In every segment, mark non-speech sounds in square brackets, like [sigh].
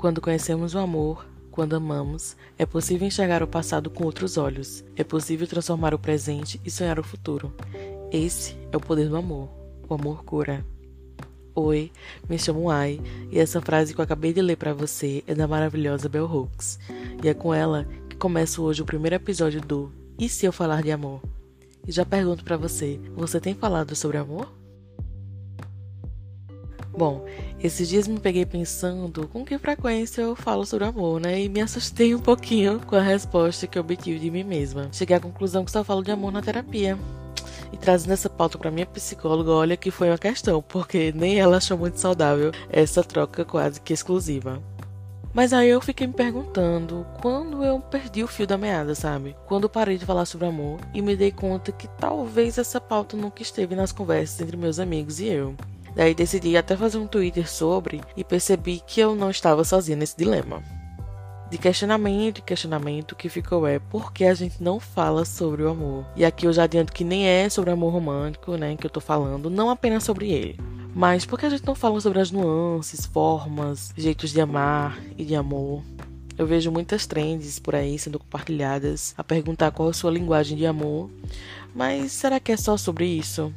Quando conhecemos o amor, quando amamos, é possível enxergar o passado com outros olhos. É possível transformar o presente e sonhar o futuro. Esse é o poder do amor. O amor cura. Oi, me chamo Ai e essa frase que eu acabei de ler para você é da maravilhosa Bell Hooks. E é com ela que começa hoje o primeiro episódio do E se eu falar de amor? E já pergunto para você, você tem falado sobre amor? Bom, esses dias me peguei pensando com que frequência eu falo sobre amor, né? E me assustei um pouquinho com a resposta que obtive de mim mesma. Cheguei à conclusão que só falo de amor na terapia. E trazendo essa pauta para minha psicóloga, olha que foi uma questão, porque nem ela achou muito saudável essa troca quase que exclusiva. Mas aí eu fiquei me perguntando quando eu perdi o fio da meada, sabe? Quando parei de falar sobre amor e me dei conta que talvez essa pauta nunca esteve nas conversas entre meus amigos e eu. Daí decidi até fazer um Twitter sobre e percebi que eu não estava sozinha nesse dilema. De questionamento e questionamento que ficou é por que a gente não fala sobre o amor. E aqui eu já adianto que nem é sobre amor romântico, né, que eu tô falando, não apenas sobre ele. Mas por que a gente não fala sobre as nuances, formas, jeitos de amar e de amor? Eu vejo muitas trends por aí sendo compartilhadas a perguntar qual é a sua linguagem de amor. Mas será que é só sobre isso?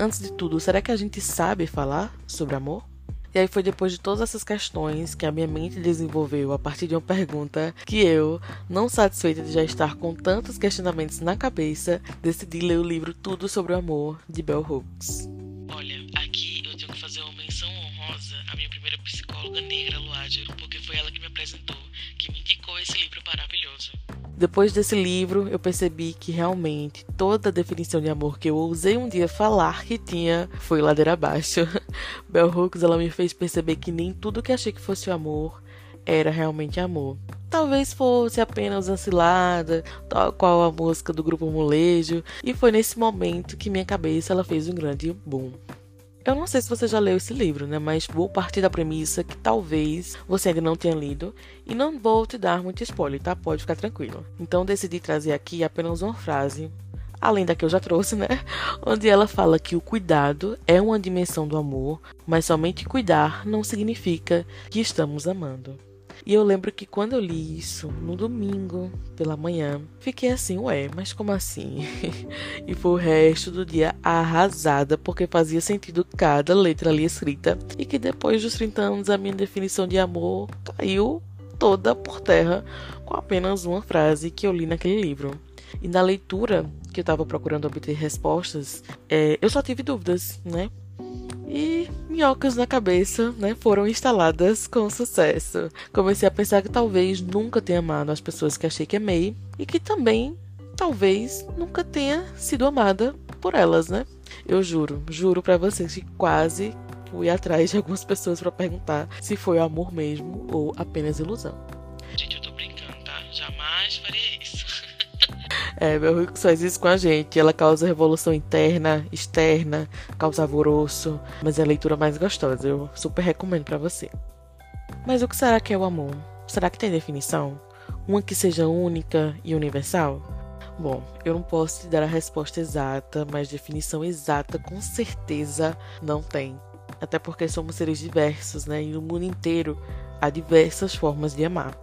Antes de tudo, será que a gente sabe falar sobre amor? E aí foi depois de todas essas questões que a minha mente desenvolveu a partir de uma pergunta que eu, não satisfeita de já estar com tantos questionamentos na cabeça, decidi ler o livro Tudo sobre o Amor de Bell Hooks. Olha, aqui eu tenho que fazer uma menção honrosa à minha primeira psicóloga negra, Luádia, porque foi ela que me apresentou, que me indicou esse livro maravilhoso. Depois desse livro, eu percebi que realmente toda a definição de amor que eu ousei um dia falar que tinha foi ladeira abaixo. [laughs] Bell Hooks ela me fez perceber que nem tudo que achei que fosse amor era realmente amor. Talvez fosse apenas uma cilada, tal qual a música do grupo Molejo, e foi nesse momento que minha cabeça ela fez um grande boom. Eu não sei se você já leu esse livro, né? Mas vou partir da premissa que talvez você ainda não tenha lido e não vou te dar muito spoiler, tá? Pode ficar tranquilo. Então decidi trazer aqui apenas uma frase, além da que eu já trouxe, né? [laughs] Onde ela fala que o cuidado é uma dimensão do amor, mas somente cuidar não significa que estamos amando. E eu lembro que quando eu li isso, no domingo, pela manhã, fiquei assim, ué, mas como assim? [laughs] e foi o resto do dia arrasada, porque fazia sentido cada letra ali escrita. E que depois dos 30 anos, a minha definição de amor caiu toda por terra com apenas uma frase que eu li naquele livro. E na leitura que eu estava procurando obter respostas, é, eu só tive dúvidas, né? E minhocas na cabeça, né, foram instaladas com sucesso. Comecei a pensar que talvez nunca tenha amado as pessoas que achei que amei e que também talvez nunca tenha sido amada por elas, né? Eu juro, juro para vocês que quase fui atrás de algumas pessoas para perguntar se foi amor mesmo ou apenas ilusão. Gente, eu tô brincando, É, meu rico faz isso com a gente. Ela causa revolução interna, externa, causa alvoroço, mas é a leitura mais gostosa. Eu super recomendo para você. Mas o que será que é o amor? Será que tem definição? Uma que seja única e universal? Bom, eu não posso te dar a resposta exata, mas definição exata com certeza não tem. Até porque somos seres diversos, né? E no mundo inteiro há diversas formas de amar.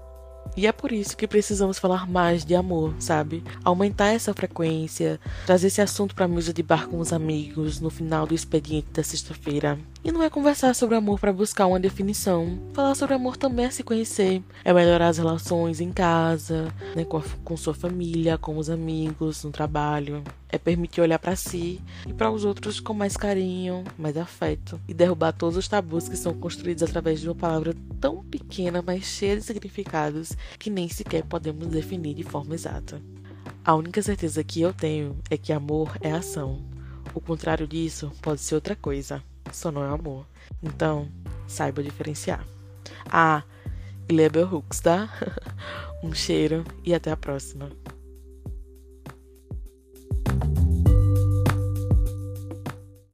E é por isso que precisamos falar mais de amor, sabe? Aumentar essa frequência, trazer esse assunto para mesa de bar com os amigos no final do expediente da sexta-feira. E não é conversar sobre amor para buscar uma definição. Falar sobre amor também é se conhecer, é melhorar as relações em casa, né, com, a, com sua família, com os amigos, no trabalho. É permitir olhar para si e para os outros com mais carinho, mais afeto e derrubar todos os tabus que são construídos através de uma palavra tão pequena, mas cheia de significados que nem sequer podemos definir de forma exata. A única certeza que eu tenho é que amor é ação. O contrário disso pode ser outra coisa só não é amor. Então, saiba diferenciar. Ah, Bell Hooks, tá? [laughs] um cheiro e até a próxima.